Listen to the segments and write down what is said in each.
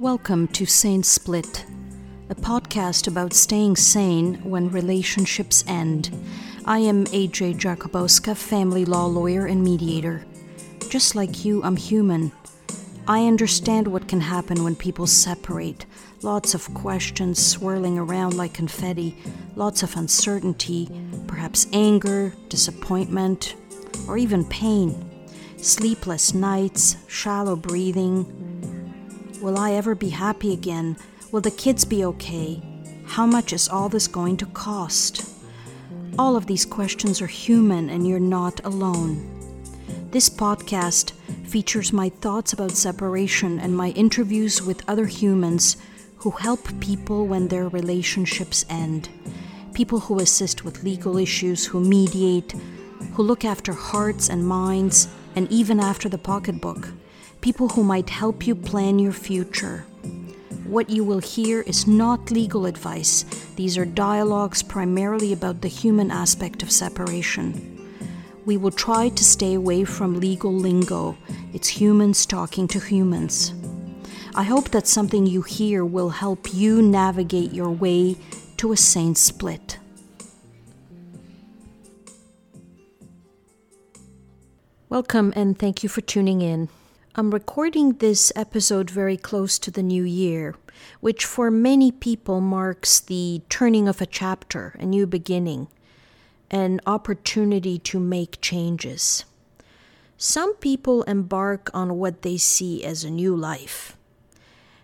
Welcome to Sane Split, a podcast about staying sane when relationships end. I am AJ Jakubowska, family law lawyer and mediator. Just like you, I'm human. I understand what can happen when people separate. Lots of questions swirling around like confetti, lots of uncertainty, perhaps anger, disappointment, or even pain. Sleepless nights, shallow breathing. Will I ever be happy again? Will the kids be okay? How much is all this going to cost? All of these questions are human, and you're not alone. This podcast features my thoughts about separation and my interviews with other humans who help people when their relationships end. People who assist with legal issues, who mediate, who look after hearts and minds, and even after the pocketbook. People who might help you plan your future. What you will hear is not legal advice. These are dialogues primarily about the human aspect of separation. We will try to stay away from legal lingo. It's humans talking to humans. I hope that something you hear will help you navigate your way to a sane split. Welcome and thank you for tuning in. I'm recording this episode very close to the new year, which for many people marks the turning of a chapter, a new beginning, an opportunity to make changes. Some people embark on what they see as a new life.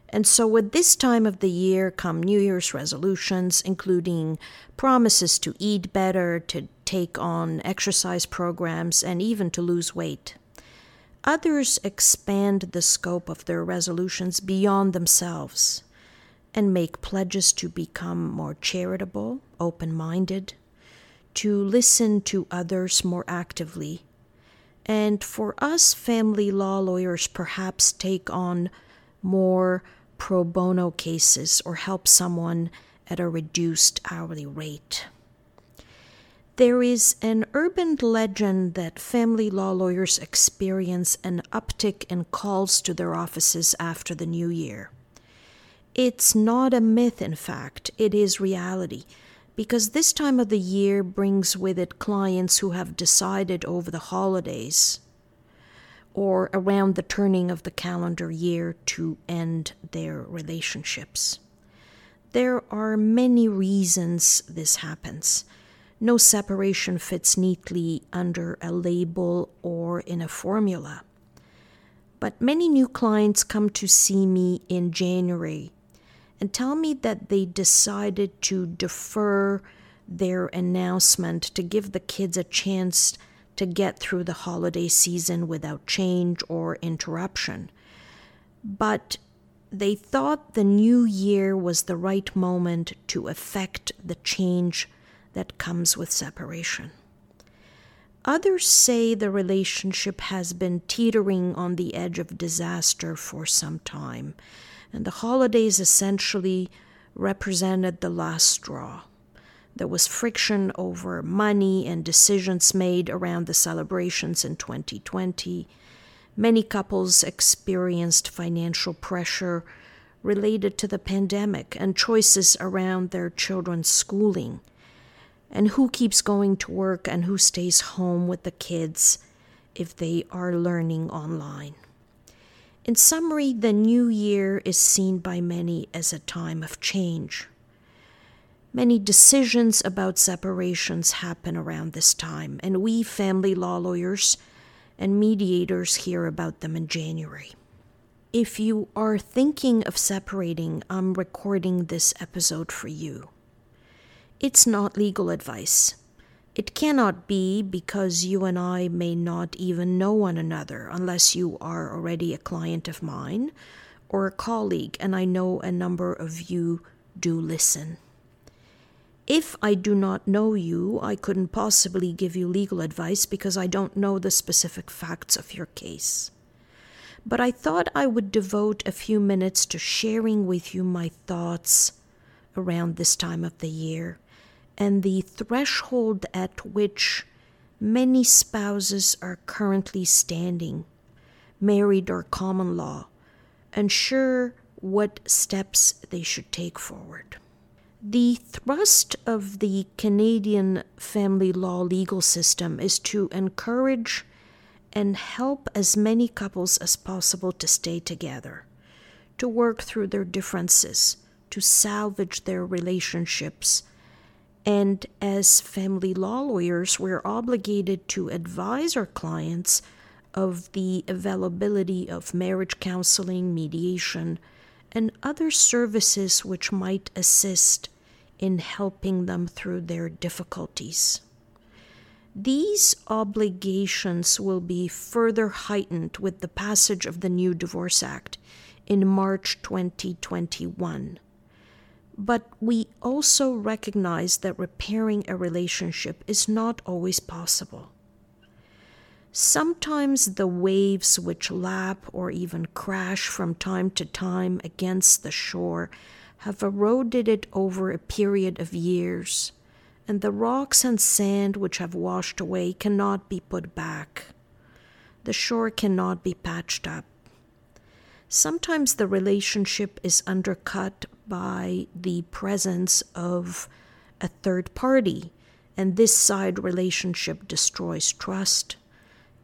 And so, with this time of the year come New Year's resolutions, including promises to eat better, to take on exercise programs, and even to lose weight. Others expand the scope of their resolutions beyond themselves and make pledges to become more charitable, open minded, to listen to others more actively, and for us family law lawyers, perhaps take on more pro bono cases or help someone at a reduced hourly rate. There is an urban legend that family law lawyers experience an uptick in calls to their offices after the new year. It's not a myth, in fact, it is reality, because this time of the year brings with it clients who have decided over the holidays or around the turning of the calendar year to end their relationships. There are many reasons this happens. No separation fits neatly under a label or in a formula. But many new clients come to see me in January and tell me that they decided to defer their announcement to give the kids a chance to get through the holiday season without change or interruption. But they thought the new year was the right moment to effect the change that comes with separation. Others say the relationship has been teetering on the edge of disaster for some time, and the holidays essentially represented the last straw. There was friction over money and decisions made around the celebrations in 2020. Many couples experienced financial pressure related to the pandemic and choices around their children's schooling and who keeps going to work and who stays home with the kids if they are learning online. In summary, the new year is seen by many as a time of change. Many decisions about separations happen around this time, and we family law lawyers and mediators hear about them in January. If you are thinking of separating, I'm recording this episode for you. It's not legal advice. It cannot be because you and I may not even know one another unless you are already a client of mine or a colleague, and I know a number of you do listen. If I do not know you, I couldn't possibly give you legal advice because I don't know the specific facts of your case. But I thought I would devote a few minutes to sharing with you my thoughts around this time of the year and the threshold at which many spouses are currently standing, married or common law, unsure what steps they should take forward. The thrust of the Canadian family law legal system is to encourage and help as many couples as possible to stay together, to work through their differences, to salvage their relationships. And as family law lawyers, we're obligated to advise our clients of the availability of marriage counseling, mediation, and other services which might assist in helping them through their difficulties. These obligations will be further heightened with the passage of the new Divorce Act in March 2021. But we also recognize that repairing a relationship is not always possible. Sometimes the waves which lap or even crash from time to time against the shore have eroded it over a period of years, and the rocks and sand which have washed away cannot be put back. The shore cannot be patched up. Sometimes the relationship is undercut by the presence of a third party, and this side relationship destroys trust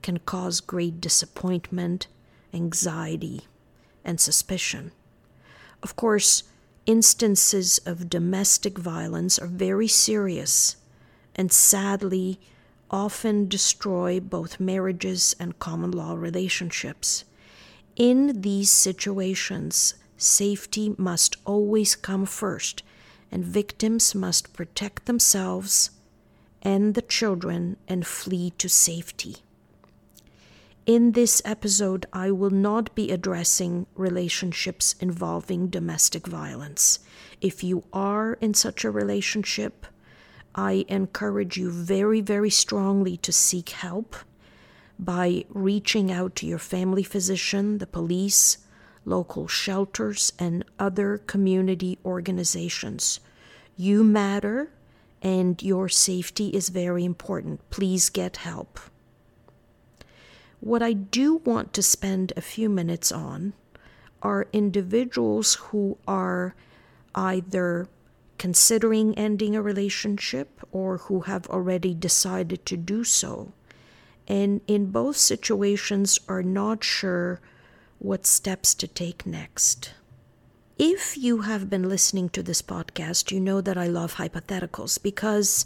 can cause great disappointment, anxiety, and suspicion. Of course, instances of domestic violence are very serious and sadly often destroy both marriages and common law relationships. In these situations, safety must always come first, and victims must protect themselves and the children and flee to safety. In this episode, I will not be addressing relationships involving domestic violence. If you are in such a relationship, I encourage you very, very strongly to seek help by reaching out to your family physician, the police, local shelters, and other community organizations. You matter, and your safety is very important. Please get help. What I do want to spend a few minutes on are individuals who are either considering ending a relationship or who have already decided to do so, and in both situations are not sure what steps to take next. If you have been listening to this podcast, you know that I love hypotheticals because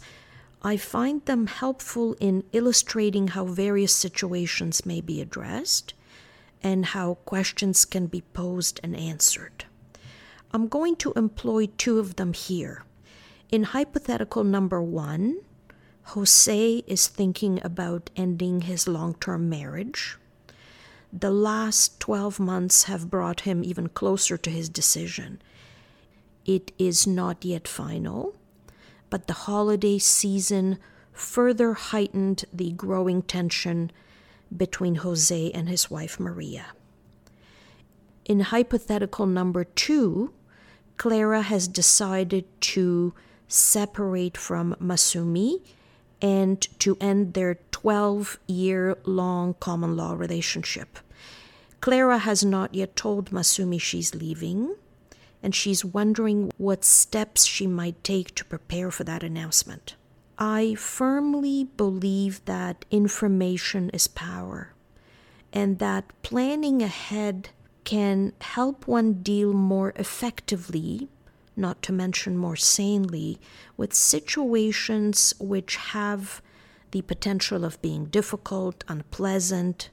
I find them helpful in illustrating how various situations may be addressed and how questions can be posed and answered. I'm going to employ two of them here. In hypothetical number one, Jose is thinking about ending his long term marriage. The last 12 months have brought him even closer to his decision. It is not yet final, but the holiday season further heightened the growing tension between Jose and his wife Maria. In hypothetical number two, Clara has decided to separate from Masumi and to end their 12 year long common law relationship. Clara has not yet told Masumi she's leaving, and she's wondering what steps she might take to prepare for that announcement. I firmly believe that information is power and that planning ahead can help one deal more effectively, not to mention more sanely, with situations which have the potential of being difficult, unpleasant,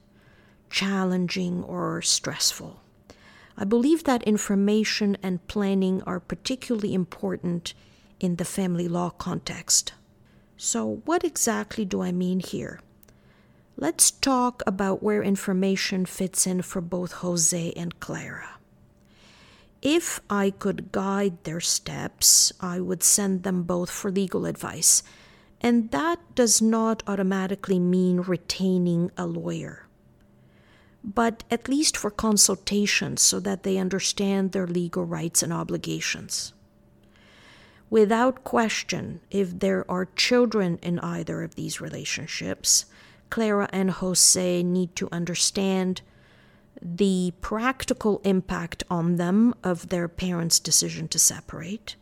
challenging, or stressful. I believe that information and planning are particularly important in the family law context. So, what exactly do I mean here? Let's talk about where information fits in for both Jose and Clara. If I could guide their steps, I would send them both for legal advice. And that does not automatically mean retaining a lawyer but at least for consultations so that they understand their legal rights and obligations. Without question, if there are children in either of these relationships, Clara and Jose need to understand the practical impact on them of their parents' decision to separate,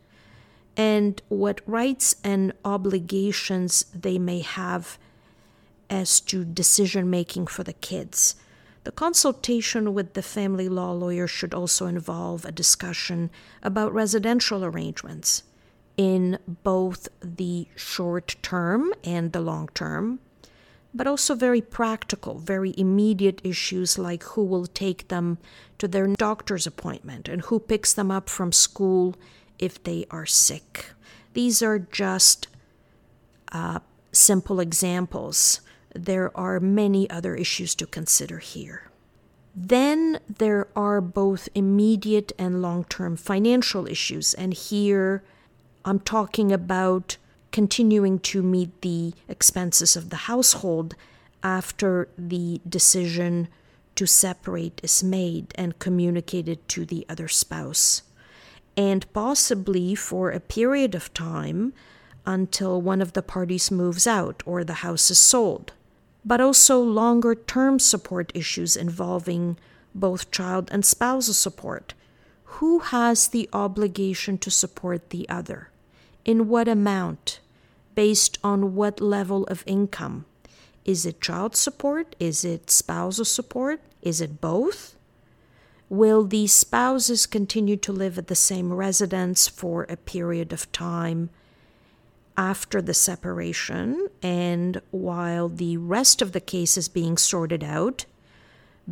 and what rights and obligations they may have as to decision making for the kids. The consultation with the family law lawyer should also involve a discussion about residential arrangements in both the short term and the long term, but also very practical, very immediate issues like who will take them to their doctor's appointment and who picks them up from school if they are sick. These are just uh, simple examples. There are many other issues to consider here. Then there are both immediate and long term financial issues, and here I'm talking about continuing to meet the expenses of the household after the decision to separate is made and communicated to the other spouse. And possibly for a period of time until one of the parties moves out or the house is sold. But also longer term support issues involving both child and spousal support. Who has the obligation to support the other? In what amount? Based on what level of income? Is it child support? Is it spousal support? Is it both? Will the spouses continue to live at the same residence for a period of time after the separation and while the rest of the case is being sorted out?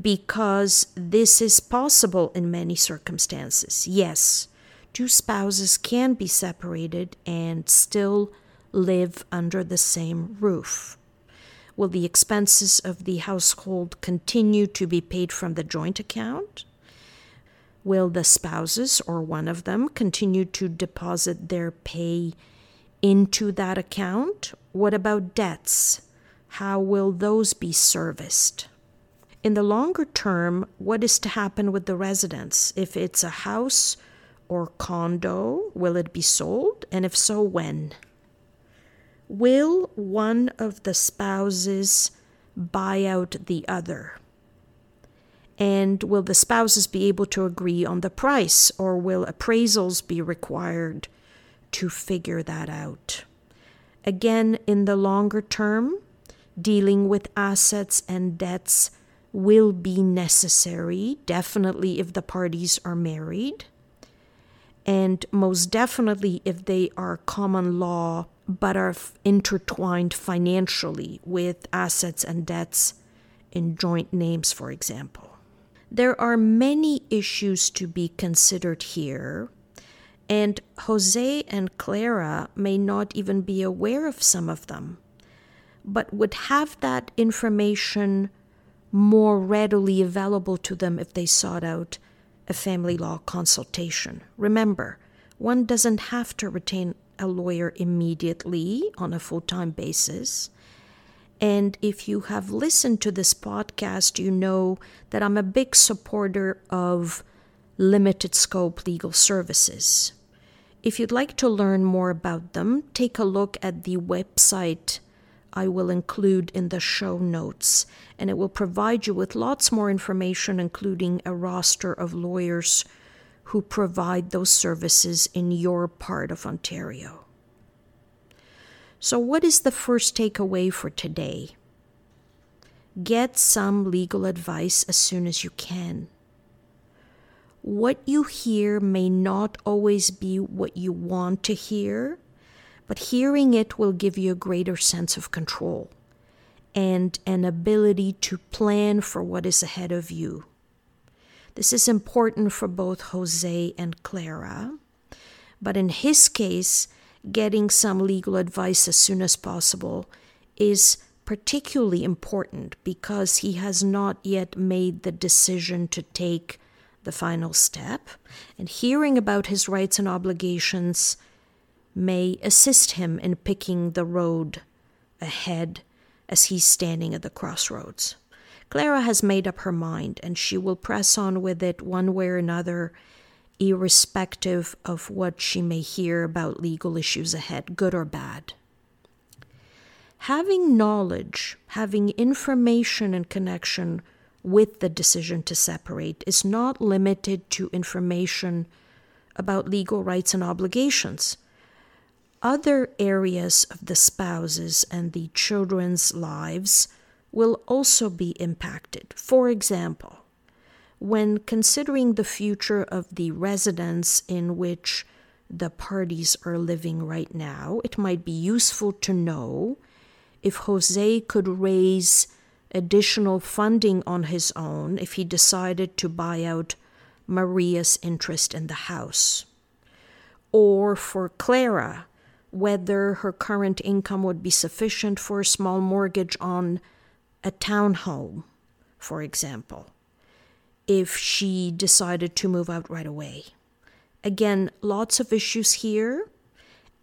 Because this is possible in many circumstances. Yes, two spouses can be separated and still live under the same roof. Will the expenses of the household continue to be paid from the joint account? Will the spouses or one of them continue to deposit their pay into that account? What about debts? How will those be serviced? In the longer term, what is to happen with the residence? If it's a house or condo? Will it be sold? And if so, when? Will one of the spouses buy out the other? And will the spouses be able to agree on the price, or will appraisals be required to figure that out? Again, in the longer term, dealing with assets and debts will be necessary, definitely if the parties are married and most definitely if they are common law but are intertwined financially with assets and debts in joint names, for example. There are many issues to be considered here, and Jose and Clara may not even be aware of some of them, but would have that information more readily available to them if they sought out a family law consultation. Remember, one doesn't have to retain a lawyer immediately on a full time basis. And if you have listened to this podcast, you know that I'm a big supporter of limited scope legal services. If you'd like to learn more about them, take a look at the website I will include in the show notes, and it will provide you with lots more information, including a roster of lawyers who provide those services in your part of Ontario. So, what is the first takeaway for today? Get some legal advice as soon as you can. What you hear may not always be what you want to hear, but hearing it will give you a greater sense of control and an ability to plan for what is ahead of you. This is important for both Jose and Clara, but in his case, getting some legal advice as soon as possible is particularly important because he has not yet made the decision to take the final step, and hearing about his rights and obligations may assist him in picking the road ahead as he's standing at the crossroads. Clara has made up her mind and she will press on with it one way or another, irrespective of what she may hear about legal issues ahead, good or bad. Having knowledge, having information in connection with the decision to separate is not limited to information about legal rights and obligations. Other areas of the spouses and the children's lives will also be impacted. For example, when considering the future of the residence in which the parties are living right now, it might be useful to know if Jose could raise additional funding on his own if he decided to buy out Maria's interest in the house. Or for Clara, whether her current income would be sufficient for a small mortgage on a townhome, for example, if she decided to move out right away. Again, lots of issues here,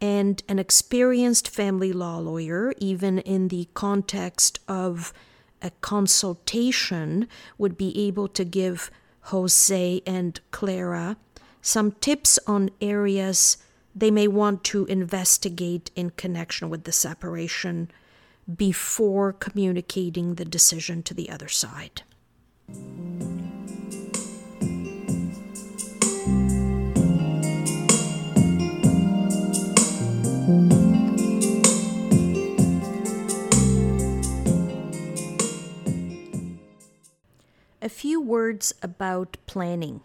and an experienced family law lawyer, even in the context of a consultation, would be able to give Jose and Clara some tips on areas they may want to investigate in connection with the separation before communicating the decision to the other side. A few words about planning.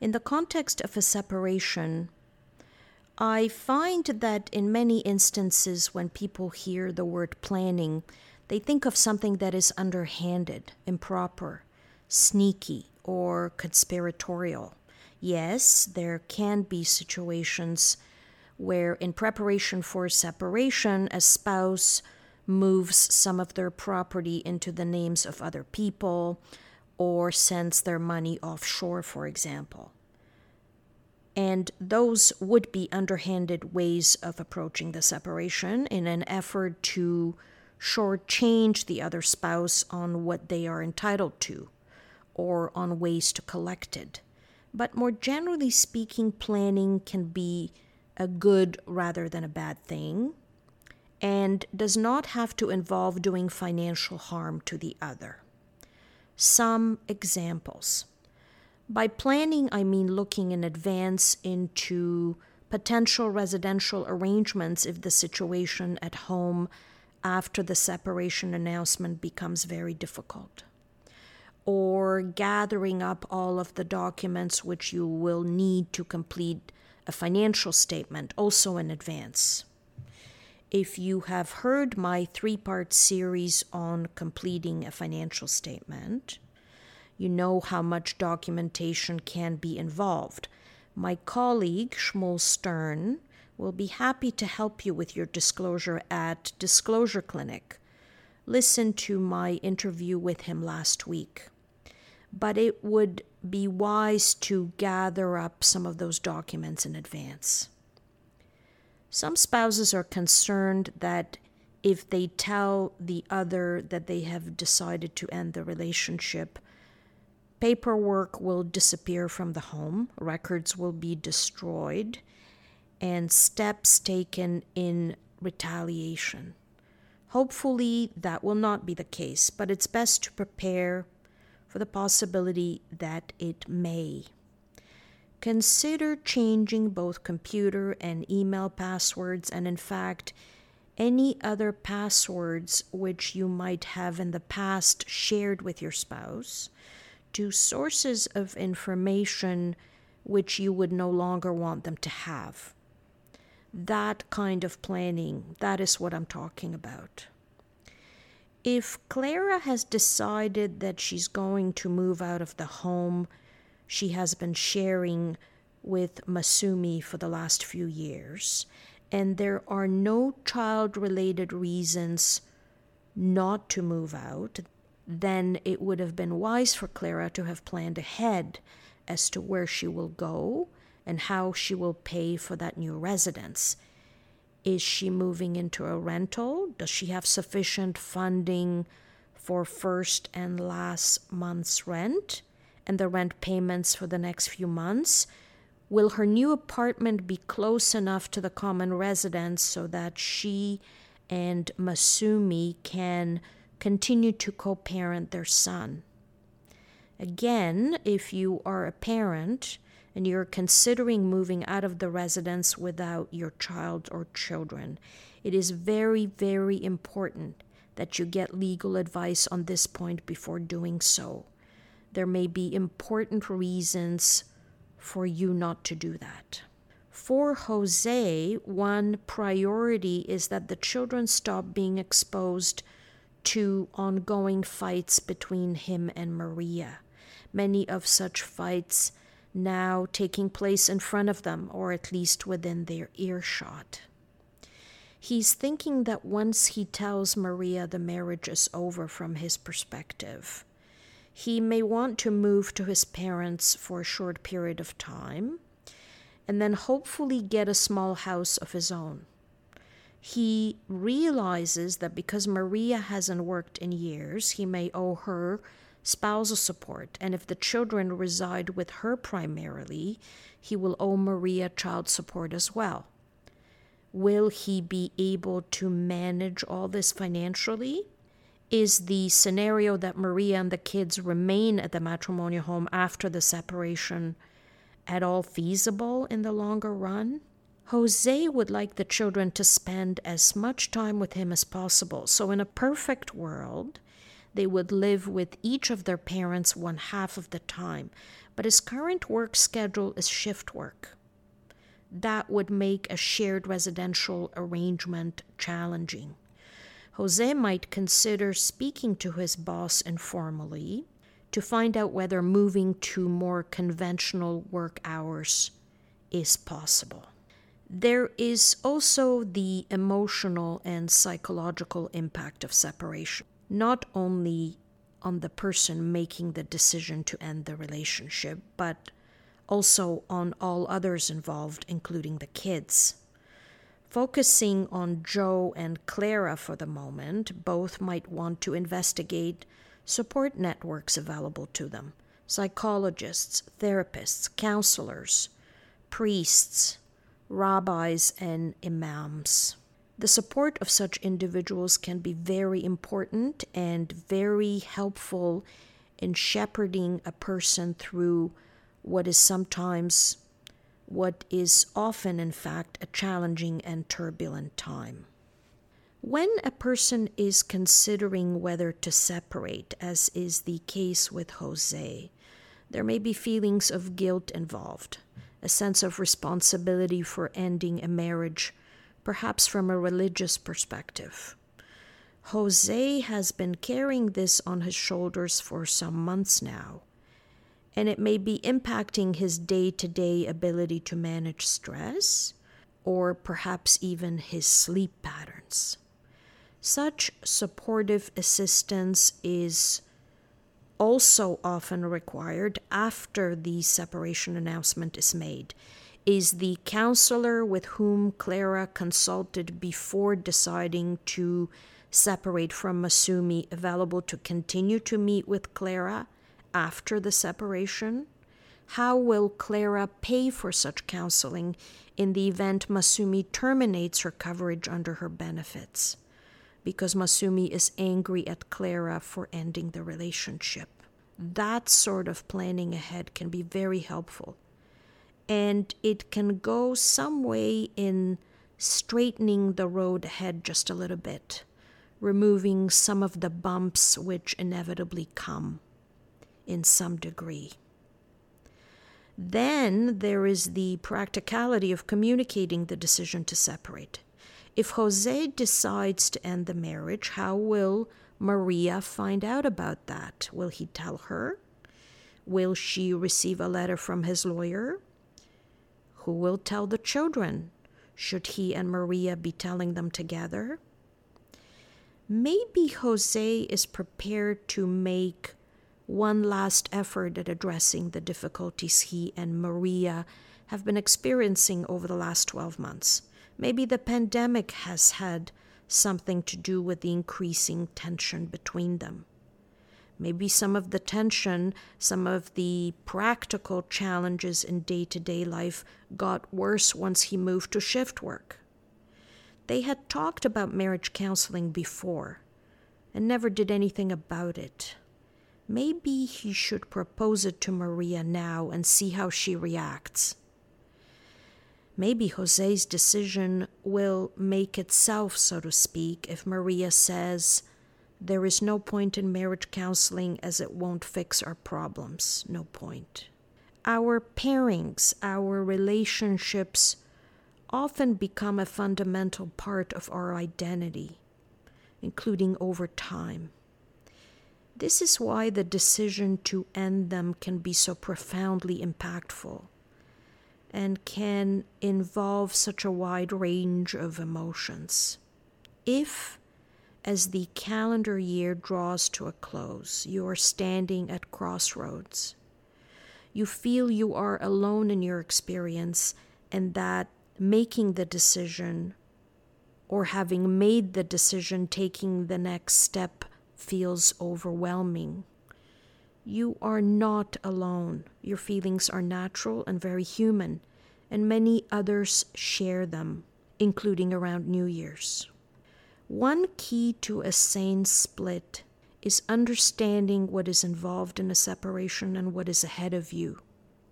In the context of a separation, I find that in many instances, when people hear the word planning, they think of something that is underhanded, improper, sneaky, or conspiratorial. Yes, there can be situations where, in preparation for separation, a spouse moves some of their property into the names of other people or sends their money offshore, for example. And those would be underhanded ways of approaching the separation in an effort to shortchange the other spouse on what they are entitled to or on ways to collect it. But more generally speaking, planning can be a good rather than a bad thing and does not have to involve doing financial harm to the other. Some examples. By planning, I mean looking in advance into potential residential arrangements if the situation at home after the separation announcement becomes very difficult. Or gathering up all of the documents which you will need to complete a financial statement, also in advance. If you have heard my three part series on completing a financial statement, you know how much documentation can be involved. My colleague, Shmuel Stern, will be happy to help you with your disclosure at Disclosure Clinic. Listen to my interview with him last week. But it would be wise to gather up some of those documents in advance. Some spouses are concerned that if they tell the other that they have decided to end the relationship, paperwork will disappear from the home, records will be destroyed, and steps taken in retaliation. Hopefully, that will not be the case, but it's best to prepare for the possibility that it may. Consider changing both computer and email passwords, and in fact, any other passwords which you might have in the past shared with your spouse to sources of information which you would no longer want them to have. That kind of planning, that is what I'm talking about. If Clara has decided that she's going to move out of the home she has been sharing with Masumi for the last few years, and there are no child related reasons not to move out, then it would have been wise for Clara to have planned ahead as to where she will go and how she will pay for that new residence. Is she moving into a rental? Does she have sufficient funding for first and last month's rent and the rent payments for the next few months? Will her new apartment be close enough to the common residence so that she and Masumi can continue to co parent their son. Again, if you are a parent and you're considering moving out of the residence without your child or children, it is very, very important that you get legal advice on this point before doing so. There may be important reasons for you not to do that. For Jose, one priority is that the children stop being exposed to ongoing fights between him and Maria. Many of such fights now taking place in front of them, or at least within their earshot. He's thinking that once he tells Maria the marriage is over from his perspective, he may want to move to his parents for a short period of time and then hopefully get a small house of his own. He realizes that because Maria hasn't worked in years, he may owe her spousal support, and if the children reside with her primarily, he will owe Maria child support as well. Will he be able to manage all this financially? Is the scenario that Maria and the kids remain at the matrimonial home after the separation at all feasible in the longer run? Jose would like the children to spend as much time with him as possible. So, in a perfect world, they would live with each of their parents one half of the time. But his current work schedule is shift work. That would make a shared residential arrangement challenging. Jose might consider speaking to his boss informally to find out whether moving to more conventional work hours is possible. There is also the emotional and psychological impact of separation, not only on the person making the decision to end the relationship, but also on all others involved, including the kids. Focusing on Joe and Clara for the moment, both might want to investigate support networks available to them psychologists, therapists, counselors, priests, rabbis, and imams. The support of such individuals can be very important and very helpful in shepherding a person through what is sometimes, what is often, in fact, a challenging and turbulent time. When a person is considering whether to separate, as is the case with Jose, there may be feelings of guilt involved, a sense of responsibility for ending a marriage, perhaps from a religious perspective. Jose has been carrying this on his shoulders for some months now, and it may be impacting his day to day ability to manage stress or perhaps even his sleep patterns. Such supportive assistance is also often required after the separation announcement is made. Is the counselor with whom Clara consulted before deciding to separate from Masumi available to continue to meet with Clara after the separation? How will Clara pay for such counseling in the event Masumi terminates her coverage under her benefits? because Masumi is angry at Clara for ending the relationship. That sort of planning ahead can be very helpful. And it can go some way in straightening the road ahead just a little bit, removing some of the bumps which inevitably come in some degree. Then there is the practicality of communicating the decision to separate. If Jose decides to end the marriage, how will Maria find out about that? Will he tell her? Will she receive a letter from his lawyer? Who will tell the children? Should he and Maria be telling them together? Maybe Jose is prepared to make one last effort at addressing the difficulties he and Maria have been experiencing over the last 12 months. Maybe the pandemic has had something to do with the increasing tension between them. Maybe some of the tension, some of the practical challenges in day to day life got worse once he moved to shift work. They had talked about marriage counseling before and never did anything about it. Maybe he should propose it to Maria now and see how she reacts. Maybe Jose's decision will make itself, so to speak, if Maria says, There is no point in marriage counseling as it won't fix our problems. No point. Our pairings, our relationships often become a fundamental part of our identity, including over time. This is why the decision to end them can be so profoundly impactful and can involve such a wide range of emotions. If, as the calendar year draws to a close, you are standing at crossroads, you feel you are alone in your experience and that making the decision or having made the decision, taking the next step feels overwhelming. You are not alone. Your feelings are natural and very human, and many others share them, including around New Year's. One key to a sane split is understanding what is involved in a separation and what is ahead of you.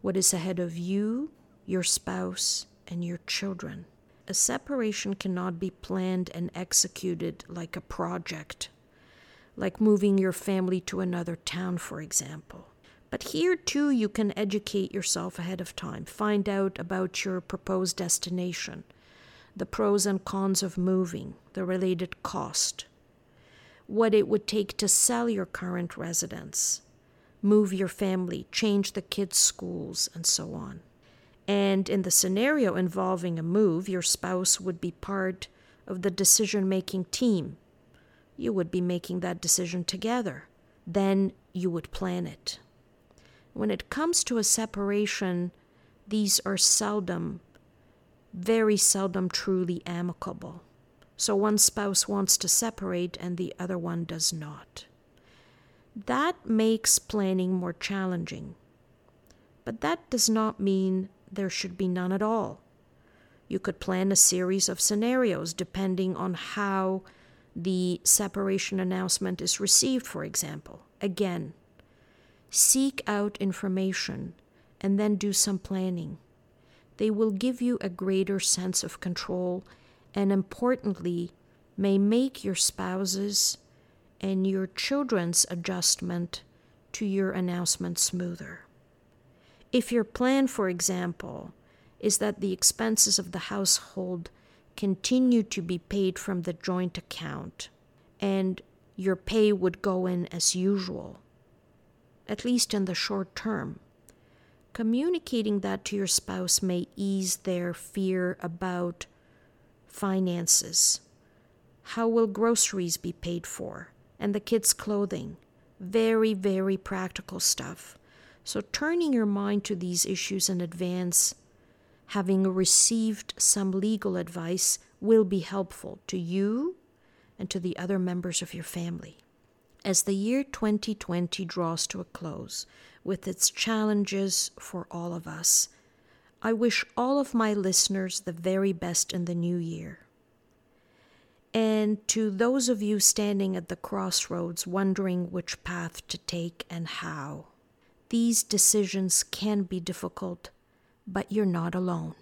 What is ahead of you, your spouse, and your children. A separation cannot be planned and executed like a project, like moving your family to another town, for example. But here too, you can educate yourself ahead of time, find out about your proposed destination, the pros and cons of moving, the related cost, what it would take to sell your current residence, move your family, change the kids' schools, and so on. And in the scenario involving a move, your spouse would be part of the decision making team. You would be making that decision together. Then you would plan it. When it comes to a separation, these are seldom, very seldom truly amicable. So one spouse wants to separate and the other one does not. That makes planning more challenging. But that does not mean there should be none at all. You could plan a series of scenarios depending on how the separation announcement is received, for example. Again, seek out information and then do some planning. They will give you a greater sense of control and, importantly, may make your spouse's and your children's adjustment to your announcement smoother. If your plan, for example, is that the expenses of the household continue to be paid from the joint account and your pay would go in as usual, at least in the short term, communicating that to your spouse may ease their fear about finances. How will groceries be paid for? And the kids' clothing? Very, very practical stuff so, turning your mind to these issues in advance, having received some legal advice, will be helpful to you and to the other members of your family. As the year 2020 draws to a close, with its challenges for all of us, I wish all of my listeners the very best in the new year. And to those of you standing at the crossroads wondering which path to take and how, these decisions can be difficult, but you're not alone.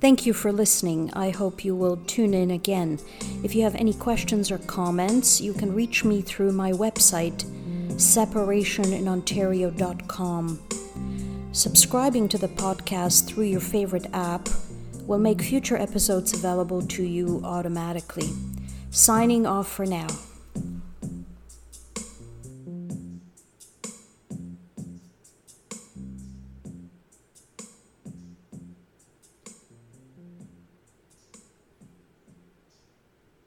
Thank you for listening. I hope you will tune in again. If you have any questions or comments, you can reach me through my website, separationinontario.com. Subscribing to the podcast through your favorite app will make future episodes available to you automatically. Signing off for now.